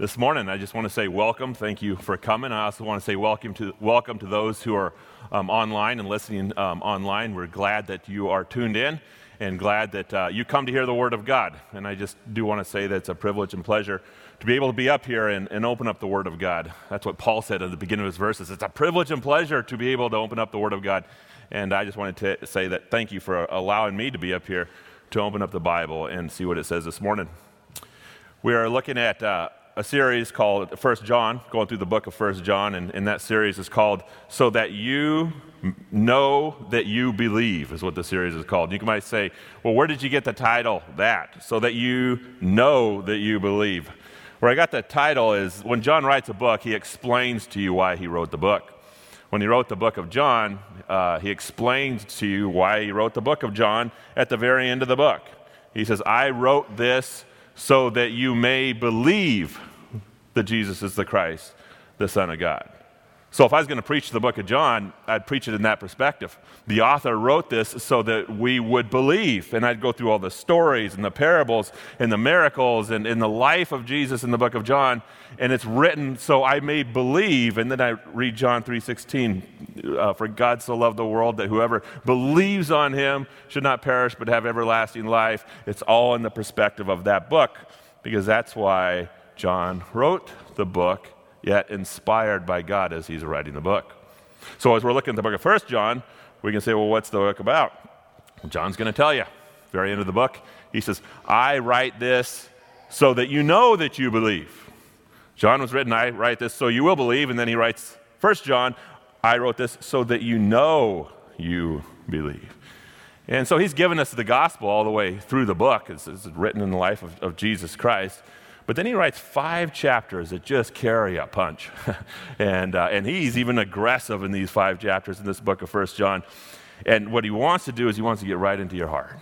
This morning, I just want to say welcome. Thank you for coming. I also want to say welcome to, welcome to those who are um, online and listening um, online. We're glad that you are tuned in and glad that uh, you come to hear the Word of God. And I just do want to say that it's a privilege and pleasure to be able to be up here and, and open up the Word of God. That's what Paul said at the beginning of his verses. It's a privilege and pleasure to be able to open up the Word of God. And I just wanted to say that thank you for allowing me to be up here to open up the Bible and see what it says this morning. We are looking at uh, a series called First John, going through the book of First John, and, and that series is called "So That You Know That You Believe," is what the series is called. You might say, "Well, where did you get the title? That so that you know that you believe." Where I got the title is when John writes a book, he explains to you why he wrote the book. When he wrote the book of John, uh, he explains to you why he wrote the book of John at the very end of the book. He says, I wrote this so that you may believe that Jesus is the Christ, the Son of God. So, if I was going to preach the book of John, I'd preach it in that perspective. The author wrote this so that we would believe, and I'd go through all the stories and the parables and the miracles and, and the life of Jesus in the book of John, and it's written so I may believe. And then I read John 3:16, uh, "For God so loved the world that whoever believes on Him should not perish but have everlasting life." It's all in the perspective of that book, because that's why John wrote the book, yet inspired by God as he's writing the book. So as we're looking at the book of First John, we can say, well, what's the book about? John's going to tell you. Very end of the book, he says, I write this so that you know that you believe. John was written, I write this so you will believe. And then he writes, First John, I wrote this so that you know you believe. And so he's given us the gospel all the way through the book. It's, it's written in the life of, of Jesus Christ. But then he writes five chapters that just carry a punch. and, uh, and he's even aggressive in these five chapters in this book of First John. And what he wants to do is he wants to get right into your heart.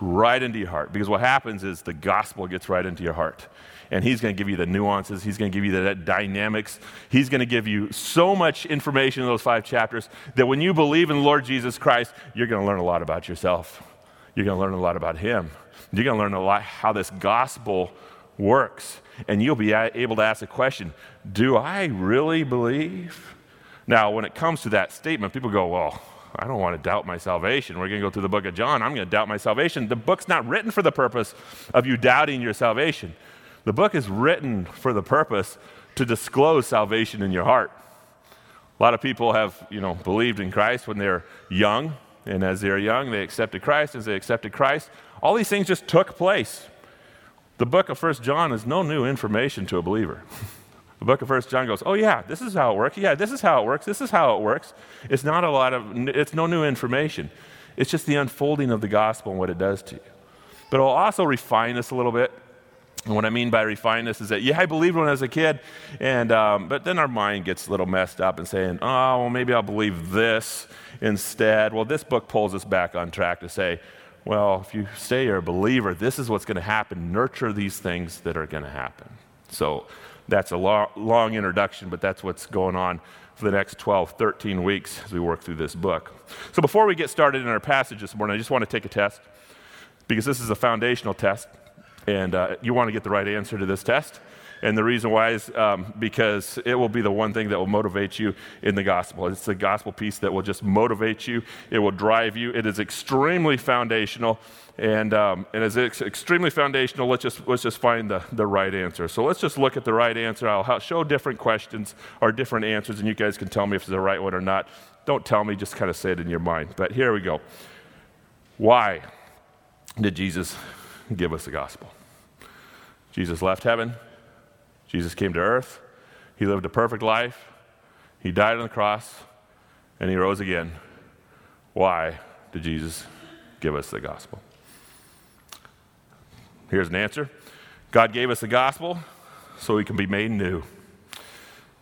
Right into your heart. Because what happens is the gospel gets right into your heart. And he's going to give you the nuances. He's going to give you the dynamics. He's going to give you so much information in those five chapters that when you believe in the Lord Jesus Christ, you're going to learn a lot about yourself. You're going to learn a lot about him. You're going to learn a lot how this gospel works. And you'll be able to ask the question Do I really believe? Now, when it comes to that statement, people go, Well, I don't want to doubt my salvation. We're going to go through the book of John. I'm going to doubt my salvation. The book's not written for the purpose of you doubting your salvation. The book is written for the purpose to disclose salvation in your heart. A lot of people have, you know, believed in Christ when they're young, and as they're young, they accepted Christ. As they accepted Christ, all these things just took place. The book of First John is no new information to a believer. the book of First John goes, "Oh yeah, this is how it works. Yeah, this is how it works. This is how it works." It's not a lot of it's no new information. It's just the unfolding of the gospel and what it does to you. But it'll also refine this a little bit. And what I mean by refine this is that, yeah, I believed when I was a kid, and, um, but then our mind gets a little messed up and saying, oh, well, maybe I'll believe this instead. Well, this book pulls us back on track to say, well, if you say you're a believer, this is what's going to happen. Nurture these things that are going to happen. So that's a lo- long introduction, but that's what's going on for the next 12, 13 weeks as we work through this book. So before we get started in our passage this morning, I just want to take a test because this is a foundational test, and uh, you want to get the right answer to this test. And the reason why is um, because it will be the one thing that will motivate you in the gospel. It's the gospel piece that will just motivate you, it will drive you. It is extremely foundational. And, um, and as it's extremely foundational, let's just, let's just find the, the right answer. So let's just look at the right answer. I'll show different questions or different answers, and you guys can tell me if it's the right one or not. Don't tell me, just kind of say it in your mind. But here we go. Why did Jesus give us the gospel? Jesus left heaven, Jesus came to earth. He lived a perfect life. He died on the cross and he rose again. Why did Jesus give us the gospel? Here's an answer God gave us the gospel so we can be made new.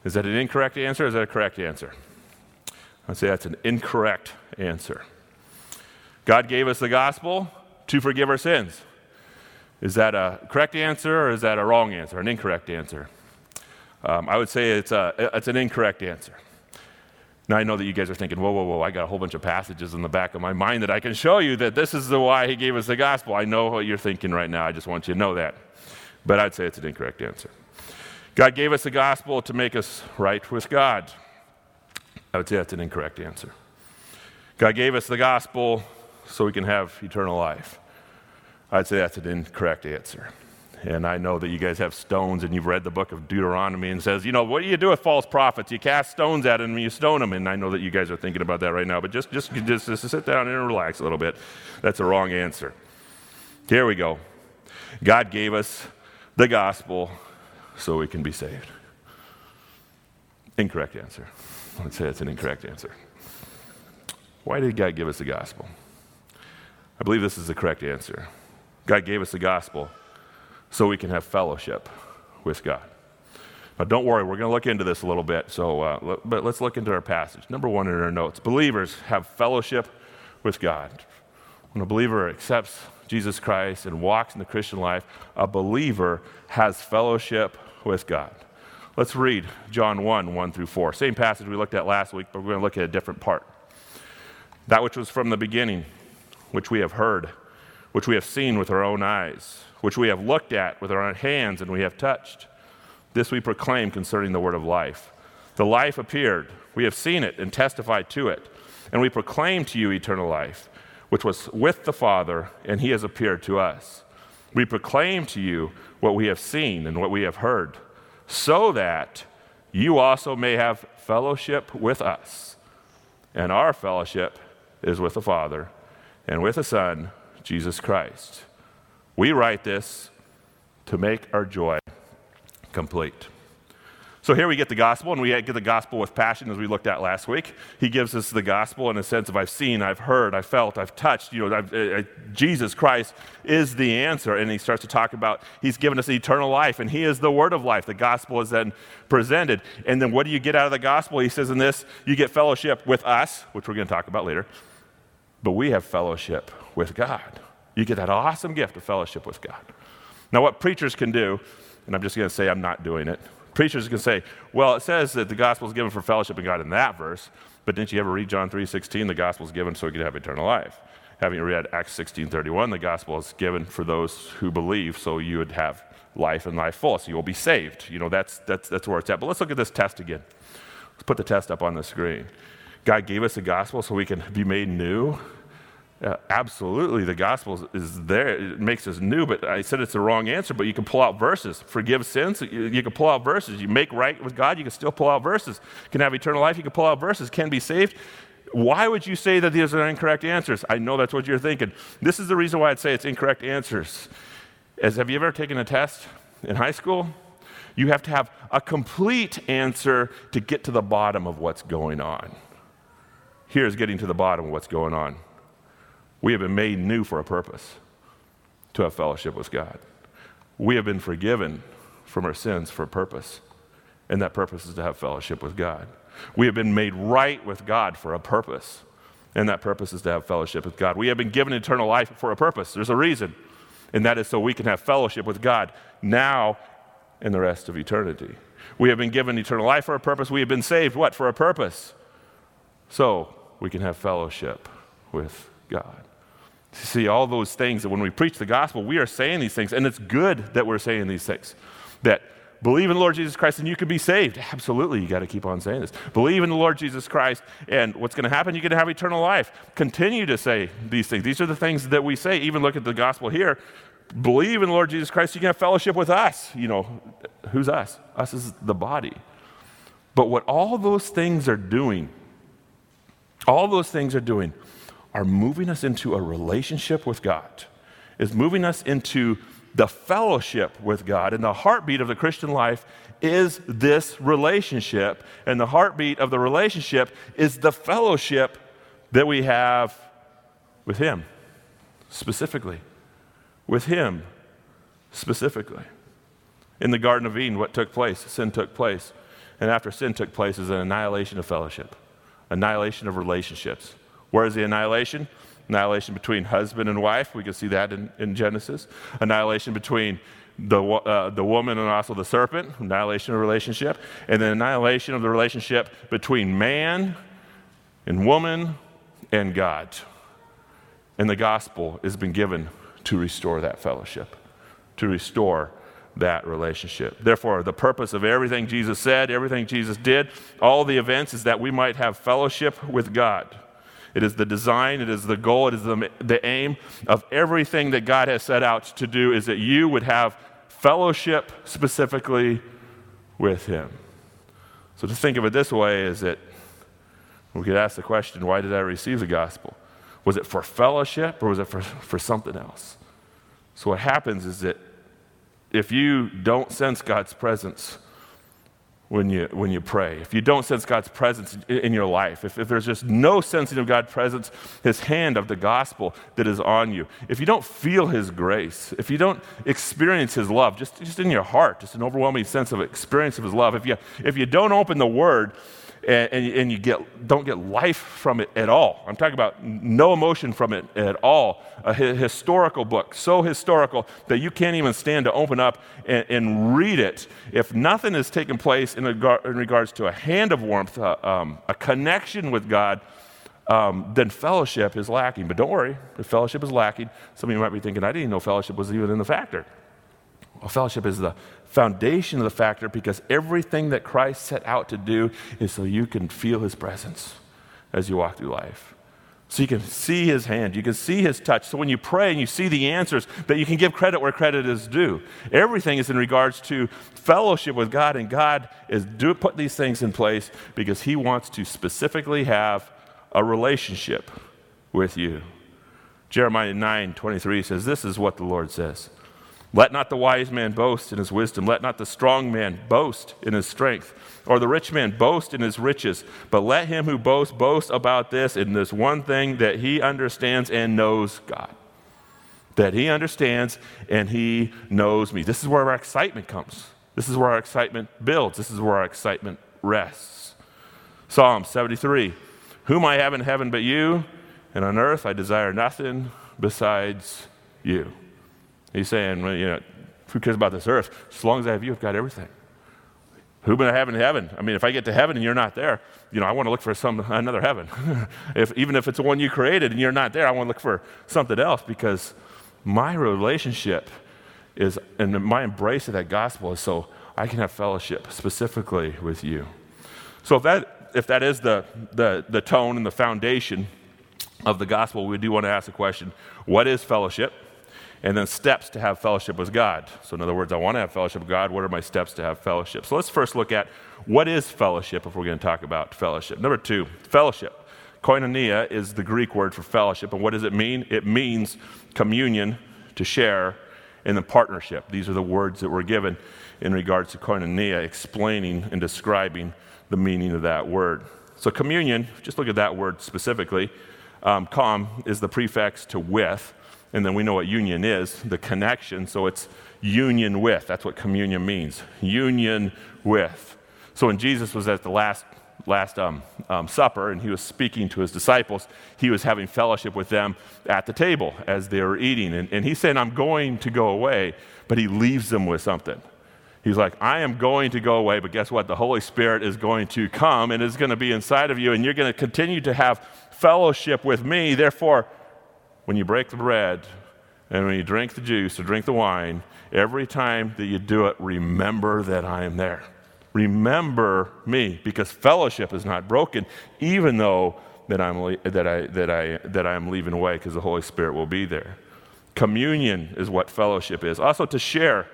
Is that an incorrect answer or is that a correct answer? I'd say that's an incorrect answer. God gave us the gospel to forgive our sins. Is that a correct answer or is that a wrong answer, an incorrect answer? Um, I would say it's, a, it's an incorrect answer. Now, I know that you guys are thinking, whoa, whoa, whoa, I got a whole bunch of passages in the back of my mind that I can show you that this is the why he gave us the gospel. I know what you're thinking right now. I just want you to know that. But I'd say it's an incorrect answer. God gave us the gospel to make us right with God. I would say that's an incorrect answer. God gave us the gospel so we can have eternal life. I'd say that's an incorrect answer. And I know that you guys have stones and you've read the book of Deuteronomy and says, you know, what do you do with false prophets? You cast stones at them and you stone them. And I know that you guys are thinking about that right now, but just, just, just, just sit down and relax a little bit. That's a wrong answer. Here we go. God gave us the gospel so we can be saved. Incorrect answer. I'd say it's an incorrect answer. Why did God give us the gospel? I believe this is the correct answer. God gave us the gospel so we can have fellowship with God. But don't worry, we're going to look into this a little bit. So, uh, but let's look into our passage. Number one in our notes: believers have fellowship with God. When a believer accepts Jesus Christ and walks in the Christian life, a believer has fellowship with God. Let's read John 1 1 through 4. Same passage we looked at last week, but we're going to look at a different part. That which was from the beginning, which we have heard, which we have seen with our own eyes, which we have looked at with our own hands and we have touched. This we proclaim concerning the word of life. The life appeared. We have seen it and testified to it. And we proclaim to you eternal life, which was with the Father, and he has appeared to us. We proclaim to you what we have seen and what we have heard, so that you also may have fellowship with us. And our fellowship is with the Father and with the Son, Jesus Christ. We write this to make our joy complete. So here we get the gospel, and we get the gospel with passion as we looked at last week. He gives us the gospel in a sense of I've seen, I've heard, I've felt, I've touched. You know, uh, uh, Jesus Christ is the answer. And he starts to talk about He's given us eternal life, and He is the word of life. The gospel is then presented. And then what do you get out of the gospel? He says in this, you get fellowship with us, which we're going to talk about later, but we have fellowship with God. You get that awesome gift of fellowship with God. Now, what preachers can do, and I'm just going to say I'm not doing it preachers can say, well, it says that the gospel is given for fellowship with God in that verse, but didn't you ever read John 3.16? The gospel is given so we could have eternal life. Having read Acts 16.31, the gospel is given for those who believe so you would have life and life full, so you'll be saved. You know, that's, that's, that's where it's at. But let's look at this test again. Let's put the test up on the screen. God gave us the gospel so we can be made new uh, absolutely, the gospel is there. It makes us new, but I said it's the wrong answer. But you can pull out verses. Forgive sins, you, you, can pull out verses. You make right with God, you can still pull out verses. Can have eternal life, you can pull out verses. Can be saved. Why would you say that these are incorrect answers? I know that's what you're thinking. This is the reason why I'd say it's incorrect answers. As have you ever taken a test in high school? You have to have a complete answer to get to the bottom of what's going on. Here's getting to the bottom of what's going on. We have been made new for a purpose to have fellowship with God. We have been forgiven from our sins for a purpose, and that purpose is to have fellowship with God. We have been made right with God for a purpose, and that purpose is to have fellowship with God. We have been given eternal life for a purpose. There's a reason, and that is so we can have fellowship with God now and the rest of eternity. We have been given eternal life for a purpose. We have been saved, what? For a purpose. So we can have fellowship with God. See, all those things that when we preach the gospel, we are saying these things, and it's good that we're saying these things. That believe in the Lord Jesus Christ and you can be saved. Absolutely, you got to keep on saying this. Believe in the Lord Jesus Christ, and what's going to happen? You're going to have eternal life. Continue to say these things. These are the things that we say. Even look at the gospel here. Believe in the Lord Jesus Christ, you can have fellowship with us. You know, who's us? Us is the body. But what all those things are doing, all those things are doing, are moving us into a relationship with God, is moving us into the fellowship with God. And the heartbeat of the Christian life is this relationship. And the heartbeat of the relationship is the fellowship that we have with Him, specifically. With Him, specifically. In the Garden of Eden, what took place? Sin took place. And after sin took place is an annihilation of fellowship, annihilation of relationships. Where is the annihilation? Annihilation between husband and wife. We can see that in, in Genesis. Annihilation between the, uh, the woman and also the serpent. Annihilation of relationship. And then annihilation of the relationship between man and woman and God. And the gospel has been given to restore that fellowship, to restore that relationship. Therefore, the purpose of everything Jesus said, everything Jesus did, all the events is that we might have fellowship with God. It is the design, it is the goal, it is the, the aim of everything that God has set out to do is that you would have fellowship specifically with Him. So to think of it this way is that we could ask the question why did I receive the gospel? Was it for fellowship or was it for, for something else? So what happens is that if you don't sense God's presence when you, when you pray, if you don't sense God's presence in, your life, if, if there's just no sensing of God's presence, His hand of the gospel that is on you, if you don't feel His grace, if you don't experience His love, just, just in your heart, just an overwhelming sense of experience of His love, if you, if you don't open the Word, and, and, and, you get, don't get life from it at all. I'm talking about no emotion from it at all. A historical book, so historical that you can't even stand to open up and, and read it. If nothing has taken place in, in regards to a hand of warmth, uh, um, a connection with God, um, then fellowship is lacking. But don't worry, if fellowship is lacking, some of you might be thinking, I didn't even know fellowship was even in the factor. Well, fellowship is the foundation of the factor because everything that Christ set out to do is so you can feel his presence as you walk through life. So you can see his hand, you can see his touch. So when you pray and you see the answers, that you can give credit where credit is due. Everything is in regards to fellowship with God, and God is do put these things in place because he wants to specifically have a relationship with you. Jeremiah 9 23 says, This is what the Lord says. Let not the wise man boast in his wisdom. Let not the strong man boast in his strength, or the rich man boast in his riches. But let him who boasts boast about this in this one thing that he understands and knows God. That he understands and he knows me. This is where our excitement comes. This is where our excitement builds. This is where our excitement rests. Psalm 73 Whom I have in heaven but you, and on earth I desire nothing besides you. He's saying, well, you know, who cares about this earth? As long as I have you, I've got everything. Who would I have in heaven? I mean, if I get to heaven and you're not there, you know, I want to look for some another heaven. if, even if it's the one you created and you're not there, I want to look for something else because my relationship is, and my embrace of that gospel is so I can have fellowship specifically with you. So if that, if that is the, the, the tone and the foundation of the gospel, we do want to ask the question what is fellowship? And then steps to have fellowship with God. So, in other words, I want to have fellowship with God. What are my steps to have fellowship? So, let's first look at what is fellowship if we're going to talk about fellowship. Number two, fellowship. Koinonia is the Greek word for fellowship. And what does it mean? It means communion, to share, and then partnership. These are the words that were given in regards to koinonia, explaining and describing the meaning of that word. So, communion, just look at that word specifically. Um, com is the prefix to with. And then we know what union is the connection. So it's union with. That's what communion means. Union with. So when Jesus was at the last, last um, um, supper and he was speaking to his disciples, he was having fellowship with them at the table as they were eating. And, and he's saying, I'm going to go away, but he leaves them with something. He's like, I am going to go away, but guess what? The Holy Spirit is going to come and is going to be inside of you, and you're going to continue to have fellowship with me. Therefore, when you break the bread and when you drink the juice or drink the wine, every time that you do it, remember that I am there. Remember me, because fellowship is not broken, even though that, I'm, that, I, that, I, that I am leaving away, because the Holy Spirit will be there. Communion is what fellowship is. Also, to share.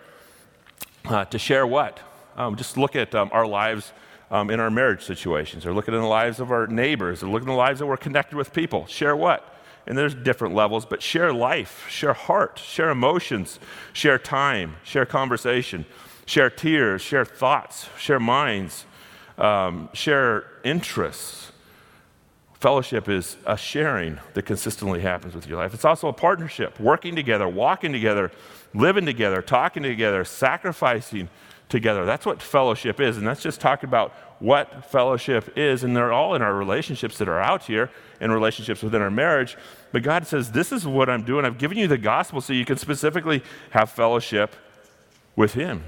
Uh, to share what? Um, just look at um, our lives um, in our marriage situations, or look at the lives of our neighbors, or look at the lives that we're connected with people. Share what? And there's different levels, but share life, share heart, share emotions, share time, share conversation, share tears, share thoughts, share minds, um, share interests. Fellowship is a sharing that consistently happens with your life. It's also a partnership, working together, walking together, living together, talking together, sacrificing together. That's what fellowship is. And that's just talking about what fellowship is. And they're all in our relationships that are out here, in relationships within our marriage. But God says, This is what I'm doing. I've given you the gospel so you can specifically have fellowship with Him,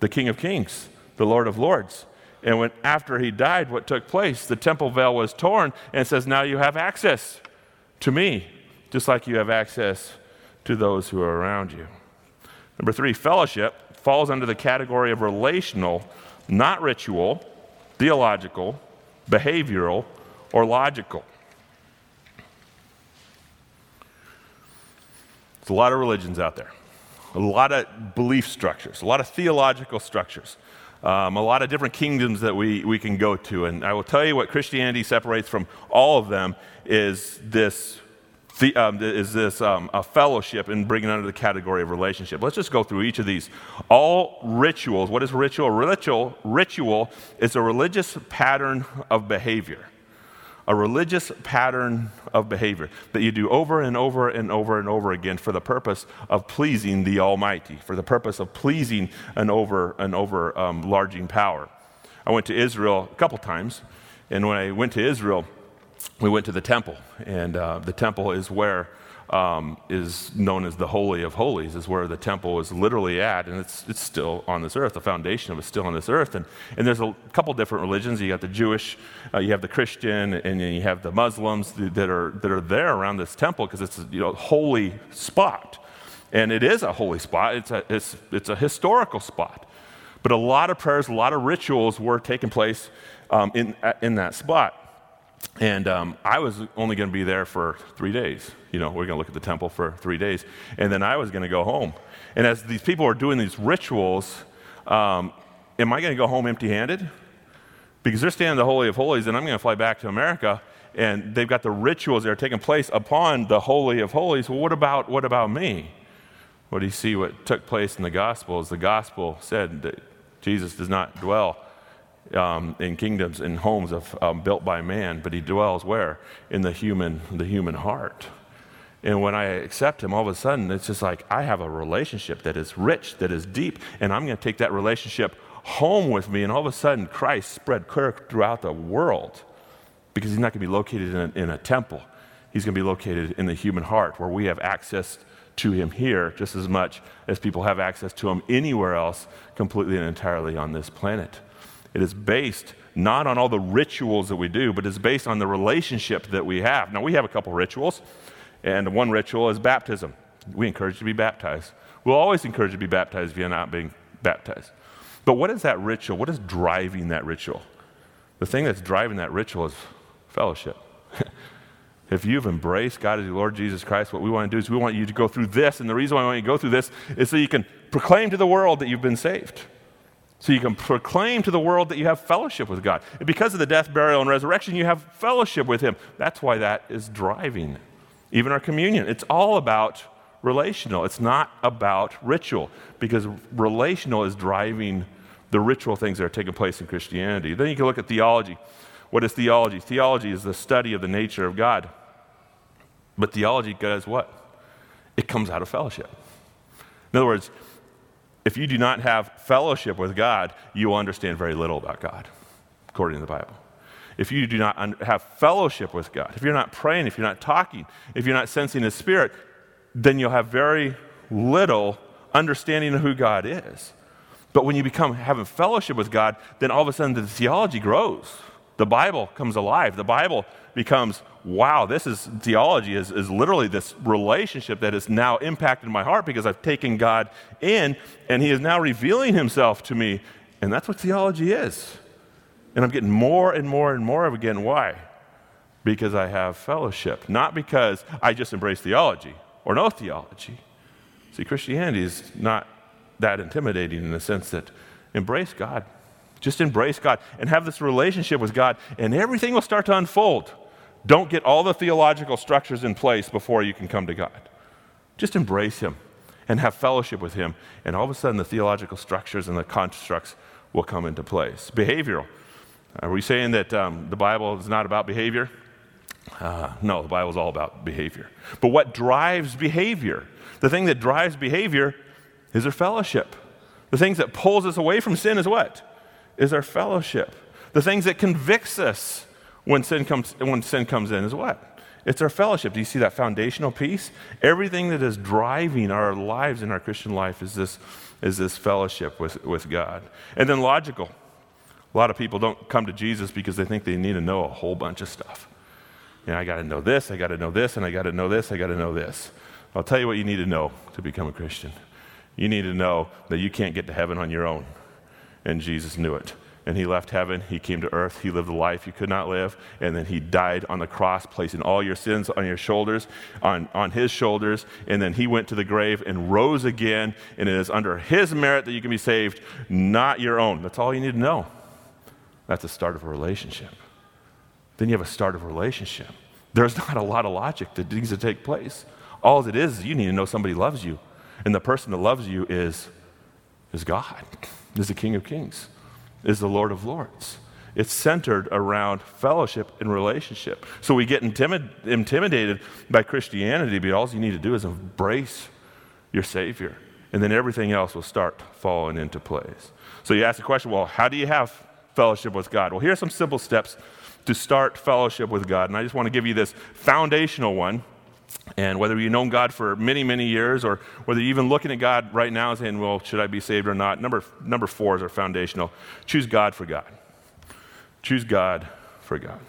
the King of Kings, the Lord of Lords. And when after he died, what took place? The temple veil was torn and says, Now you have access to me, just like you have access to those who are around you. Number three, fellowship falls under the category of relational, not ritual, theological, behavioral, or logical. There's a lot of religions out there, a lot of belief structures, a lot of theological structures, um, a lot of different kingdoms that we, we can go to. And I will tell you what Christianity separates from all of them is this. The, um, is this um, a fellowship and bringing under the category of relationship? Let's just go through each of these. All rituals. What is ritual? Ritual, ritual is a religious pattern of behavior a religious pattern of behavior that you do over and over and over and over again for the purpose of pleasing the Almighty, for the purpose of pleasing an over an overlarging um, power. I went to Israel a couple times, and when I went to Israel, we went to the temple, and uh, the temple is where um, is known as the Holy of Holies, is where the temple is literally at, and it's, it's still on this earth. The foundation of it is still on this earth. And, and there's a couple different religions. You got the Jewish, uh, you have the Christian, and then you have the Muslims that are, that are there around this temple because it's a you know, holy spot. And it is a holy spot, it's a, it's, it's a historical spot. But a lot of prayers, a lot of rituals were taking place um, in, in that spot. And um, I was only going to be there for three days. You know, we're going to look at the temple for three days. And then I was going to go home. And as these people are doing these rituals, um, am I going to go home empty handed? Because they're standing in the Holy of Holies, and I'm going to fly back to America, and they've got the rituals that are taking place upon the Holy of Holies. Well, what about, what about me? What do you see what took place in the Gospels? The Gospel said that Jesus does not dwell um, in kingdoms and homes of, um, built by man, but he dwells where? In the human, the human heart. And when I accept him, all of a sudden, it's just like I have a relationship that is rich, that is deep, and I'm going to take that relationship home with me. And all of a sudden, Christ spread clear throughout the world because he's not going to be located in a, in a temple. He's going to be located in the human heart where we have access to him here just as much as people have access to him anywhere else, completely and entirely on this planet. It is based not on all the rituals that we do, but it's based on the relationship that we have. Now, we have a couple rituals, and one ritual is baptism. We encourage you to be baptized. We'll always encourage you to be baptized if you're not being baptized. But what is that ritual? What is driving that ritual? The thing that's driving that ritual is fellowship. if you've embraced God as your Lord Jesus Christ, what we want to do is we want you to go through this. And the reason why we want you to go through this is so you can proclaim to the world that you've been saved. So you can proclaim to the world that you have fellowship with God. And because of the death, burial, and resurrection, you have fellowship with Him. That's why that is driving even our communion. It's all about relational, it's not about ritual, because relational is driving the ritual things that are taking place in Christianity. Then you can look at theology. What is theology? Theology is the study of the nature of God. But theology does what? It comes out of fellowship. In other words, if you do not have fellowship with God, you will understand very little about God, according to the Bible. If you do not un- have fellowship with God, if you're not praying, if you're not talking, if you're not sensing His Spirit, then you'll have very little understanding of who God is. But when you become having fellowship with God, then all of a sudden the theology grows. The Bible comes alive. The Bible becomes, wow, this is theology is, is literally this relationship that has now impacted my heart because I've taken God in and He is now revealing Himself to me. And that's what theology is. And I'm getting more and more and more of again. Why? Because I have fellowship, not because I just embrace theology or no theology. See, Christianity is not that intimidating in the sense that embrace God. Just embrace God and have this relationship with God, and everything will start to unfold. Don't get all the theological structures in place before you can come to God. Just embrace Him and have fellowship with Him, and all of a sudden the theological structures and the constructs will come into place. Behavioral. Are we saying that um, the Bible is not about behavior? Uh, no, the Bible is all about behavior. But what drives behavior? The thing that drives behavior is our fellowship. The things that pulls us away from sin is what? is our fellowship. The things that convicts us when sin comes, when sin comes in is what? It's our fellowship. Do you see that foundational piece? Everything that is driving our lives in our Christian life is this, is this fellowship with, with God. And then logical. A lot of people don't come to Jesus because they think they need to know a whole bunch of stuff. You know, I got to know this, I got to know this, and I got to know this, I got to know this. I'll tell you what you need to know to become a Christian. You need to know that you can't get to heaven on your own. And Jesus knew it. And he left heaven, he came to earth, he lived a life you could not live, and then he died on the cross, placing all your sins on your shoulders, on, on his shoulders, and then he went to the grave and rose again, and it is under his merit that you can be saved, not your own. That's all you need to know. That's the start of a relationship. Then you have a start of a relationship. There's not a lot of logic that needs to take place. All it is is you need to know somebody loves you. And the person that loves you is, is God, is the King of Kings, is the Lord of Lords. It's centered around fellowship and relationship. So we get intimid- intimidated by Christianity, but all you need to do is embrace your Savior. And then everything else will start falling into place. So you ask the question well, how do you have fellowship with God? Well, here are some simple steps to start fellowship with God. And I just want to give you this foundational one and whether you've known God for many, many years, or whether you're even looking at God right now saying, well, should I be saved or not? Number, number four is our foundational. Choose God for God. Choose God for God.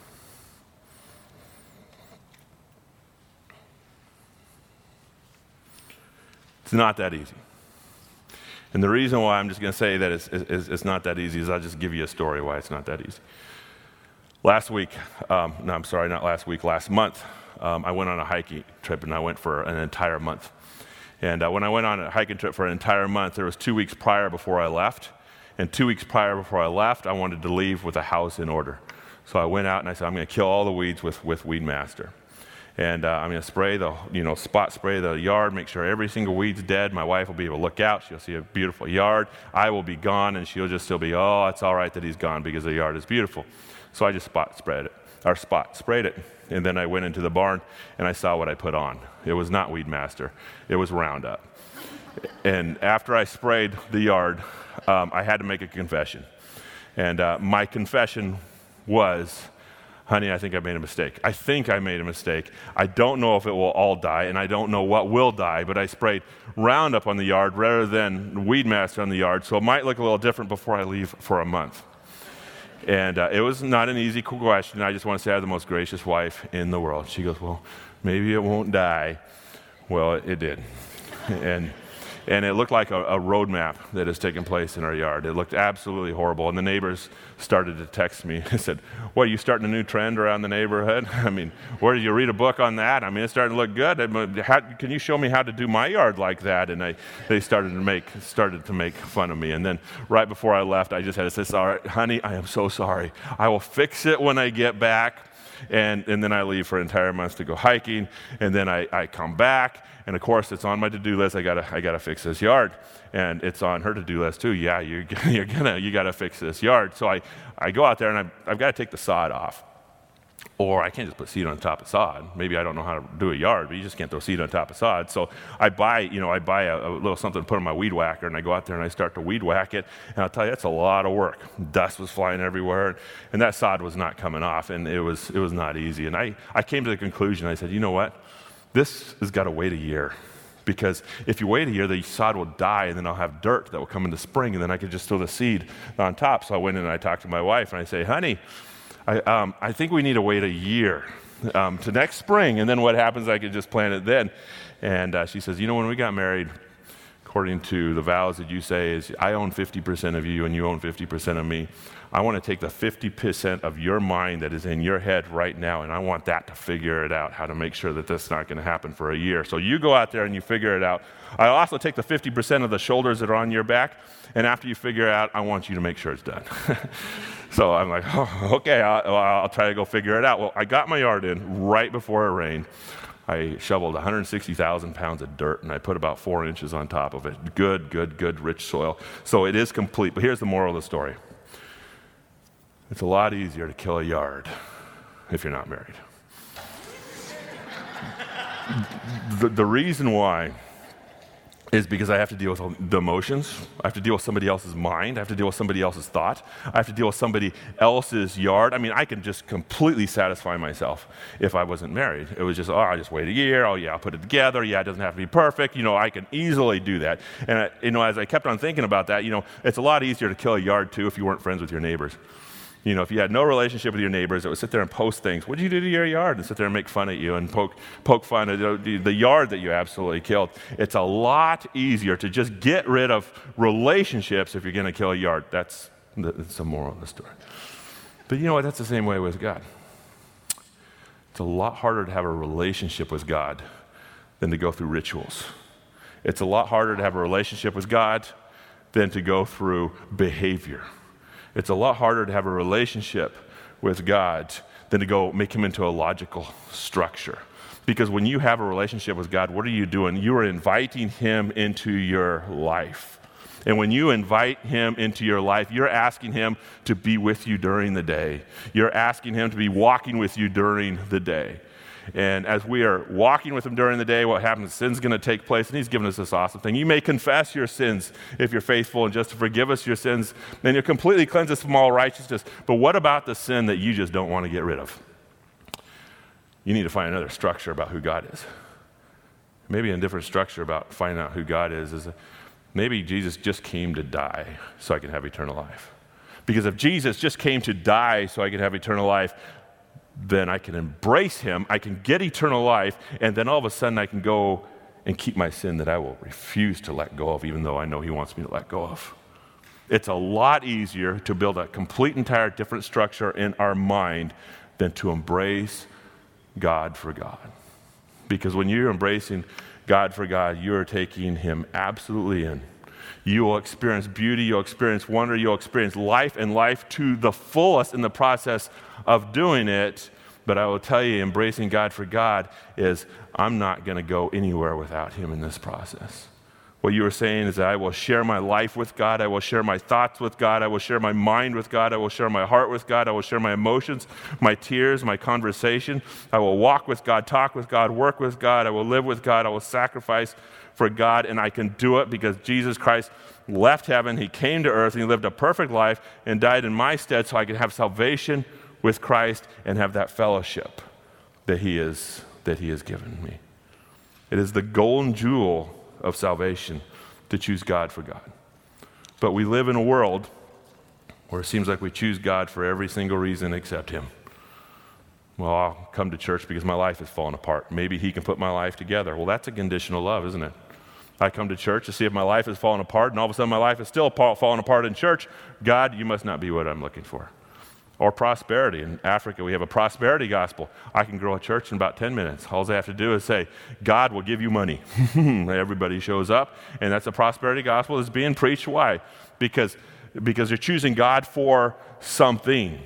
It's not that easy. And the reason why I'm just going to say that it's, it's, it's, not that easy is I'll just give you a story why it's not that easy. Last week, um, no, I'm sorry, not last week, last month, um, I went on a hiking trip and I went for an entire month. And uh, when I went on a hiking trip for an entire month, there was two weeks prior before I left. And two weeks prior before I left, I wanted to leave with a house in order. So I went out and I said, I'm going to kill all the weeds with, with Weedmaster. And uh, I'm going to spray the, you know, spot spray the yard, make sure every single weed's dead. My wife will be able to look out. She'll see a beautiful yard. I will be gone, and she'll just still be, oh, it's all right that he's gone because the yard is beautiful. So I just spot sprayed it, or spot sprayed it. And then I went into the barn and I saw what I put on. It was not Weedmaster, it was Roundup. and after I sprayed the yard, um, I had to make a confession. And uh, my confession was, honey, I think I made a mistake. I think I made a mistake. I don't know if it will all die, and I don't know what will die, but I sprayed Roundup on the yard rather than Weedmaster on the yard, so it might look a little different before I leave for a month. And uh, it was not an easy question. I just want to say I have the most gracious wife in the world. She goes, Well, maybe it won't die. Well, it did. and and it looked like a, a road map that has taken place in our yard. It looked absolutely horrible. And the neighbors started to text me and said, What, are you starting a new trend around the neighborhood? I mean, where did you read a book on that? I mean, it's starting to look good. How, can you show me how to do my yard like that? And I, they started to, make, started to make fun of me. And then right before I left, I just had to say, Sorry, honey, I am so sorry. I will fix it when I get back. And, and then I leave for entire month to go hiking. And then I, I come back and of course, it's on my to-do list. I gotta, I gotta fix this yard, and it's on her to-do list too. Yeah, you're, you're gonna, you gotta fix this yard. So I, I go out there and I, I've got to take the sod off, or I can't just put seed on top of sod. Maybe I don't know how to do a yard, but you just can't throw seed on top of sod. So I buy, you know, I buy a, a little something to put on my weed whacker, and I go out there and I start to weed whack it. And I'll tell you, that's a lot of work. Dust was flying everywhere, and that sod was not coming off, and it was, it was not easy. And I, I came to the conclusion. I said, you know what? This has got to wait a year because if you wait a year, the sod will die, and then I'll have dirt that will come in the spring, and then I could just throw the seed on top. So I went in and I talked to my wife, and I say, honey, I, um, I think we need to wait a year um, to next spring, and then what happens, I could just plant it then. And uh, she says, you know, when we got married, according to the vows that you say is I own 50% of you and you own 50% of me. I want to take the 50% of your mind that is in your head right now, and I want that to figure it out, how to make sure that that's not going to happen for a year. So you go out there and you figure it out. I also take the 50% of the shoulders that are on your back, and after you figure it out, I want you to make sure it's done. so I'm like, oh, okay, I'll, I'll try to go figure it out. Well, I got my yard in right before it rained. I shoveled 160,000 pounds of dirt and I put about four inches on top of it. Good, good, good, rich soil. So it is complete. But here's the moral of the story it's a lot easier to kill a yard if you're not married. the, the reason why is because I have to deal with the emotions. I have to deal with somebody else's mind. I have to deal with somebody else's thought. I have to deal with somebody else's yard. I mean, I can just completely satisfy myself if I wasn't married. It was just, oh, I just wait a year. Oh, yeah, I'll put it together. Yeah, it doesn't have to be perfect. You know, I can easily do that. And, I, you know, as I kept on thinking about that, you know, it's a lot easier to kill a yard too if you weren't friends with your neighbors. You know, if you had no relationship with your neighbors that would sit there and post things, what did you do to your yard? And sit there and make fun at you and poke, poke fun at the yard that you absolutely killed. It's a lot easier to just get rid of relationships if you're going to kill a yard. That's, that's the moral of the story. But you know what? That's the same way with God. It's a lot harder to have a relationship with God than to go through rituals. It's a lot harder to have a relationship with God than to go through behavior. It's a lot harder to have a relationship with God than to go make him into a logical structure. Because when you have a relationship with God, what are you doing? You are inviting him into your life. And when you invite him into your life, you're asking him to be with you during the day. You're asking him to be walking with you during the day. And as we are walking with Him during the day, what happens? Sin's going to take place, and He's given us this awesome thing. You may confess your sins if you're faithful and just to forgive us your sins, and you'll completely cleanse us from all righteousness. But what about the sin that you just don't want to get rid of? You need to find another structure about who God is. Maybe a different structure about finding out who God is is maybe Jesus just came to die so I can have eternal life. Because if Jesus just came to die so I can have eternal life, then I can embrace him, I can get eternal life, and then all of a sudden I can go and keep my sin that I will refuse to let go of, even though I know he wants me to let go of. It's a lot easier to build a complete, entire different structure in our mind than to embrace God for God. Because when you're embracing God for God, you're taking him absolutely in. You will experience beauty, you'll experience wonder, you'll experience life and life to the fullest in the process of doing it. But I will tell you, embracing God for God is I'm not going to go anywhere without Him in this process. What you are saying is that I will share my life with God. I will share my thoughts with God. I will share my mind with God. I will share my heart with God. I will share my emotions, my tears, my conversation. I will walk with God, talk with God, work with God. I will live with God. I will sacrifice for God, and I can do it because Jesus Christ left heaven. He came to earth and he lived a perfect life and died in my stead so I could have salvation with Christ and have that fellowship that he is that he has given me. It is the golden jewel of salvation to choose God for God. But we live in a world where it seems like we choose God for every single reason except him. Well, I'll come to church because my life is falling apart. Maybe he can put my life together. Well, that's a conditional love, isn't it? I come to church to see if my life is falling apart, and all of a sudden my life is still falling apart in church. God, you must not be what I'm looking for or prosperity. In Africa, we have a prosperity gospel. I can grow a church in about 10 minutes. All I have to do is say, God will give you money. Everybody shows up, and that's a prosperity gospel that's being preached. Why? Because, because you're choosing God for something.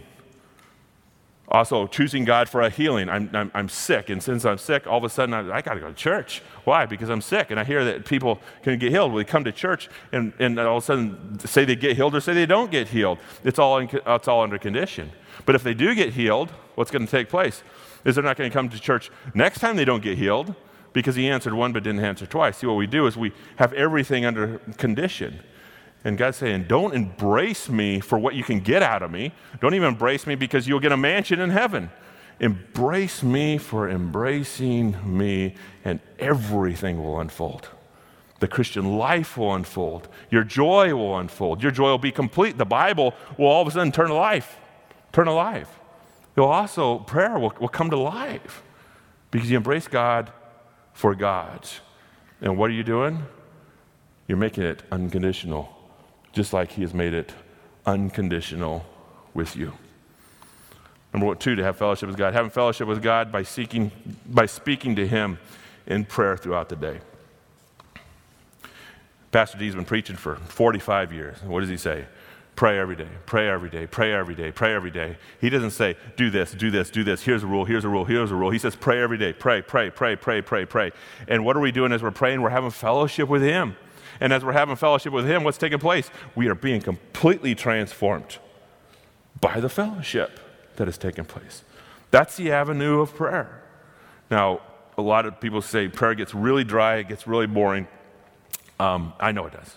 Also, choosing God for a healing. I'm, I'm, I'm, sick, and since I'm sick, all of a sudden I, I got to go to church. Why? Because I'm sick, and I hear that people can get healed. Well, they come to church, and, and all of a sudden say they get healed or say they don't get healed. It's all, in, it's all under condition. But if they do get healed, what's going to take place? Is they're not going to come to church next time they don't get healed because he answered one but didn't answer twice. See, what we do is we have everything under condition. And God's saying, Don't embrace me for what you can get out of me. Don't even embrace me because you'll get a mansion in heaven. Embrace me for embracing me, and everything will unfold. The Christian life will unfold. Your joy will unfold. Your joy will be complete. The Bible will all of a sudden turn to life. Turn to life. You'll also, prayer will, will come to life because you embrace God for God. And what are you doing? You're making it unconditional just like He has made it unconditional with you. Number two, to have fellowship with God. Having fellowship with God by seeking, by speaking to Him in prayer throughout the day. Pastor D's been preaching for 45 years. What does he say? Pray every day, pray every day, pray every day, pray every day. He doesn't say, do this, do this, do this. Here's a rule, here's a rule, here's a rule. He says, pray every day, pray, pray, pray, pray, pray, pray. And what are we doing as we're praying? We're having fellowship with Him. And as we're having fellowship with Him, what's taking place? We are being completely transformed by the fellowship that has taken place. That's the avenue of prayer. Now, a lot of people say prayer gets really dry, it gets really boring. Um, I know it does.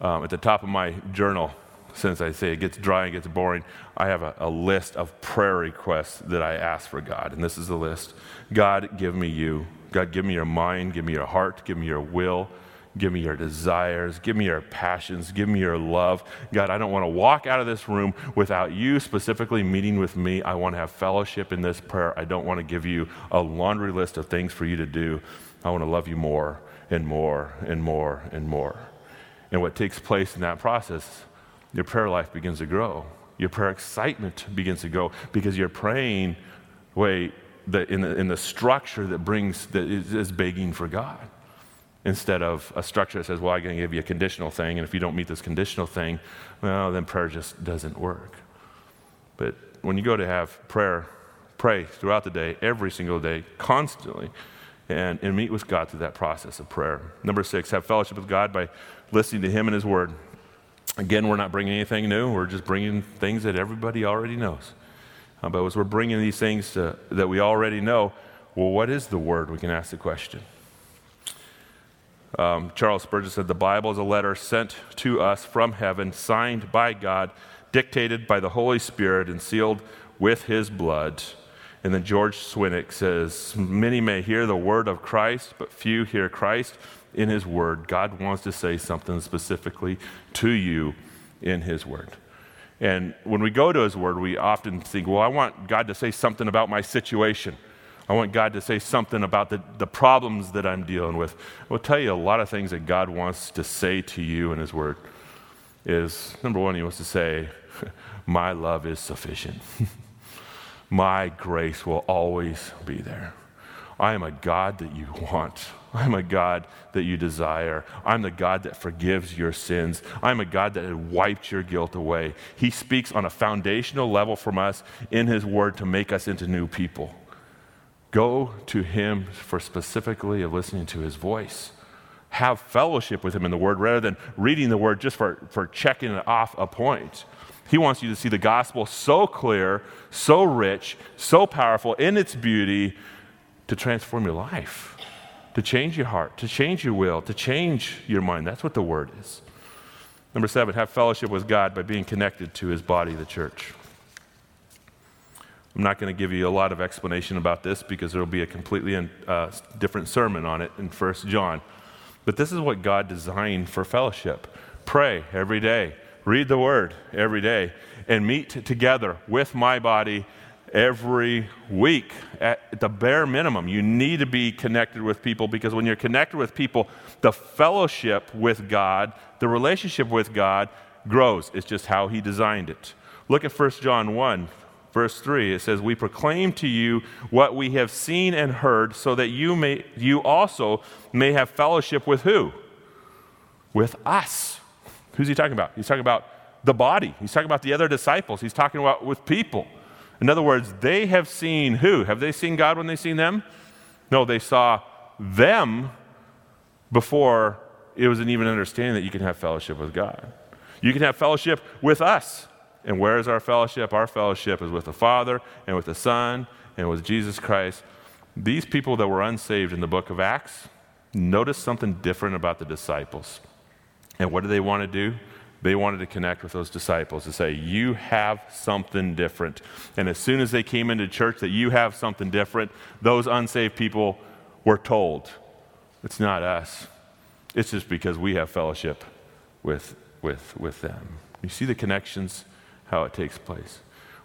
Um, at the top of my journal, since I say it gets dry and gets boring, I have a, a list of prayer requests that I ask for God. And this is the list God, give me you. God, give me your mind, give me your heart, give me your will, Give me your desires. Give me your passions. Give me your love. God, I don't want to walk out of this room without you specifically meeting with me. I want to have fellowship in this prayer. I don't want to give you a laundry list of things for you to do. I want to love you more and more and more and more. And what takes place in that process, your prayer life begins to grow. Your prayer excitement begins to grow because you're praying way the, in, the, in the structure that brings that is, is begging for God instead of a structure that says, well, I'm going to give you a conditional thing, and if you don't meet this conditional thing, well, then prayer just doesn't work. But when you go to have prayer, pray throughout the day, every single day, constantly, and, and meet with God through that process of prayer. Number six, have fellowship with God by listening to Him and His Word. Again, we're not bringing anything new, we're just bringing things that everybody already knows. Uh, but as we're bringing these things to, that we already know, well, what is the Word? We can ask the question. Um, Charles Spurgeon said, The Bible is a letter sent to us from heaven, signed by God, dictated by the Holy Spirit, and sealed with his blood. And then George Swinnock says, Many may hear the word of Christ, but few hear Christ in his word. God wants to say something specifically to you in his word. And when we go to his word, we often think, well, I want God to say something about my situation. I want God to say something about the, the problems that I'm dealing with. I will tell you a lot of things that God wants to say to you in His Word. Is number one, He wants to say, My love is sufficient. My grace will always be there. I am a God that you want. I'm a God that you desire. I'm the God that forgives your sins. I'm a God that has wiped your guilt away. He speaks on a foundational level from us in His Word to make us into new people. Go to him for specifically of listening to his voice. Have fellowship with him in the word rather than reading the word just for, for checking off a point. He wants you to see the gospel so clear, so rich, so powerful in its beauty to transform your life, to change your heart, to change your will, to change your mind. That's what the word is. Number seven, have fellowship with God by being connected to his body, the church. I'm not going to give you a lot of explanation about this because there will be a completely uh, different sermon on it in 1 John. But this is what God designed for fellowship pray every day, read the word every day, and meet together with my body every week at the bare minimum. You need to be connected with people because when you're connected with people, the fellowship with God, the relationship with God grows. It's just how He designed it. Look at 1 John 1 verse 3 it says we proclaim to you what we have seen and heard so that you may you also may have fellowship with who? With us. Who's he talking about? He's talking about the body. He's talking about the other disciples. He's talking about with people. In other words they have seen who? Have they seen god when they seen them? No they saw them before it was an even understanding that you can have fellowship with god. You can have fellowship with us and where is our fellowship? Our fellowship is with the Father and with the Son and with Jesus Christ. These people that were unsaved in the book of Acts, notice something different about the disciples. And what did they want to do? They wanted to connect with those disciples to say, You have something different. And as soon as they came into church that you have something different, those unsaved people were told, It's not us. It's just because we have fellowship with, with, with them. You see the connections? How it takes place.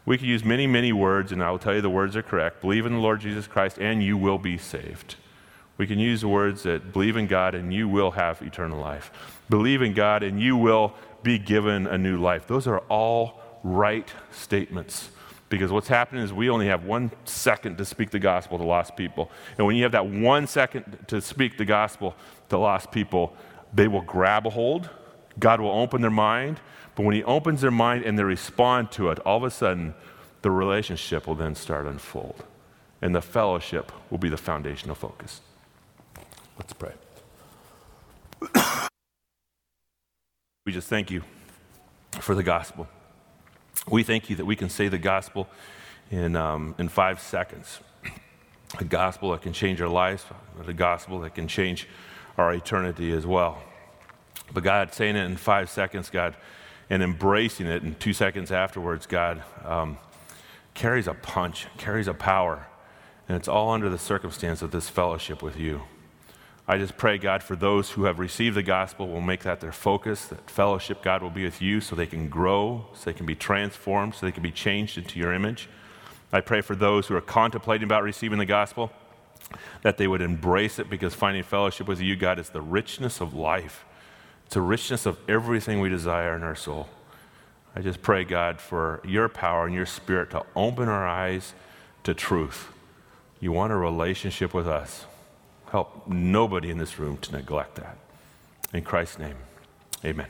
We could use many, many words, and I will tell you the words are correct. Believe in the Lord Jesus Christ, and you will be saved. We can use the words that believe in God, and you will have eternal life. Believe in God, and you will be given a new life. Those are all right statements. Because what's happening is we only have one second to speak the gospel to lost people. And when you have that one second to speak the gospel to lost people, they will grab a hold. God will open their mind but when he opens their mind and they respond to it, all of a sudden, the relationship will then start unfold. And the fellowship will be the foundational focus. Let's pray. we just thank you for the gospel. We thank you that we can say the gospel in, um, in five seconds. A gospel that can change our lives, the gospel that can change our eternity as well. But God, saying it in five seconds, God, and embracing it, and two seconds afterwards, God um, carries a punch, carries a power, and it's all under the circumstance of this fellowship with you. I just pray, God, for those who have received the gospel, will make that their focus, that fellowship, God, will be with you so they can grow, so they can be transformed, so they can be changed into your image. I pray for those who are contemplating about receiving the gospel, that they would embrace it because finding fellowship with you, God, is the richness of life. A richness of everything we desire in our soul. I just pray, God, for your power and your spirit to open our eyes to truth. You want a relationship with us. Help nobody in this room to neglect that. In Christ's name, amen.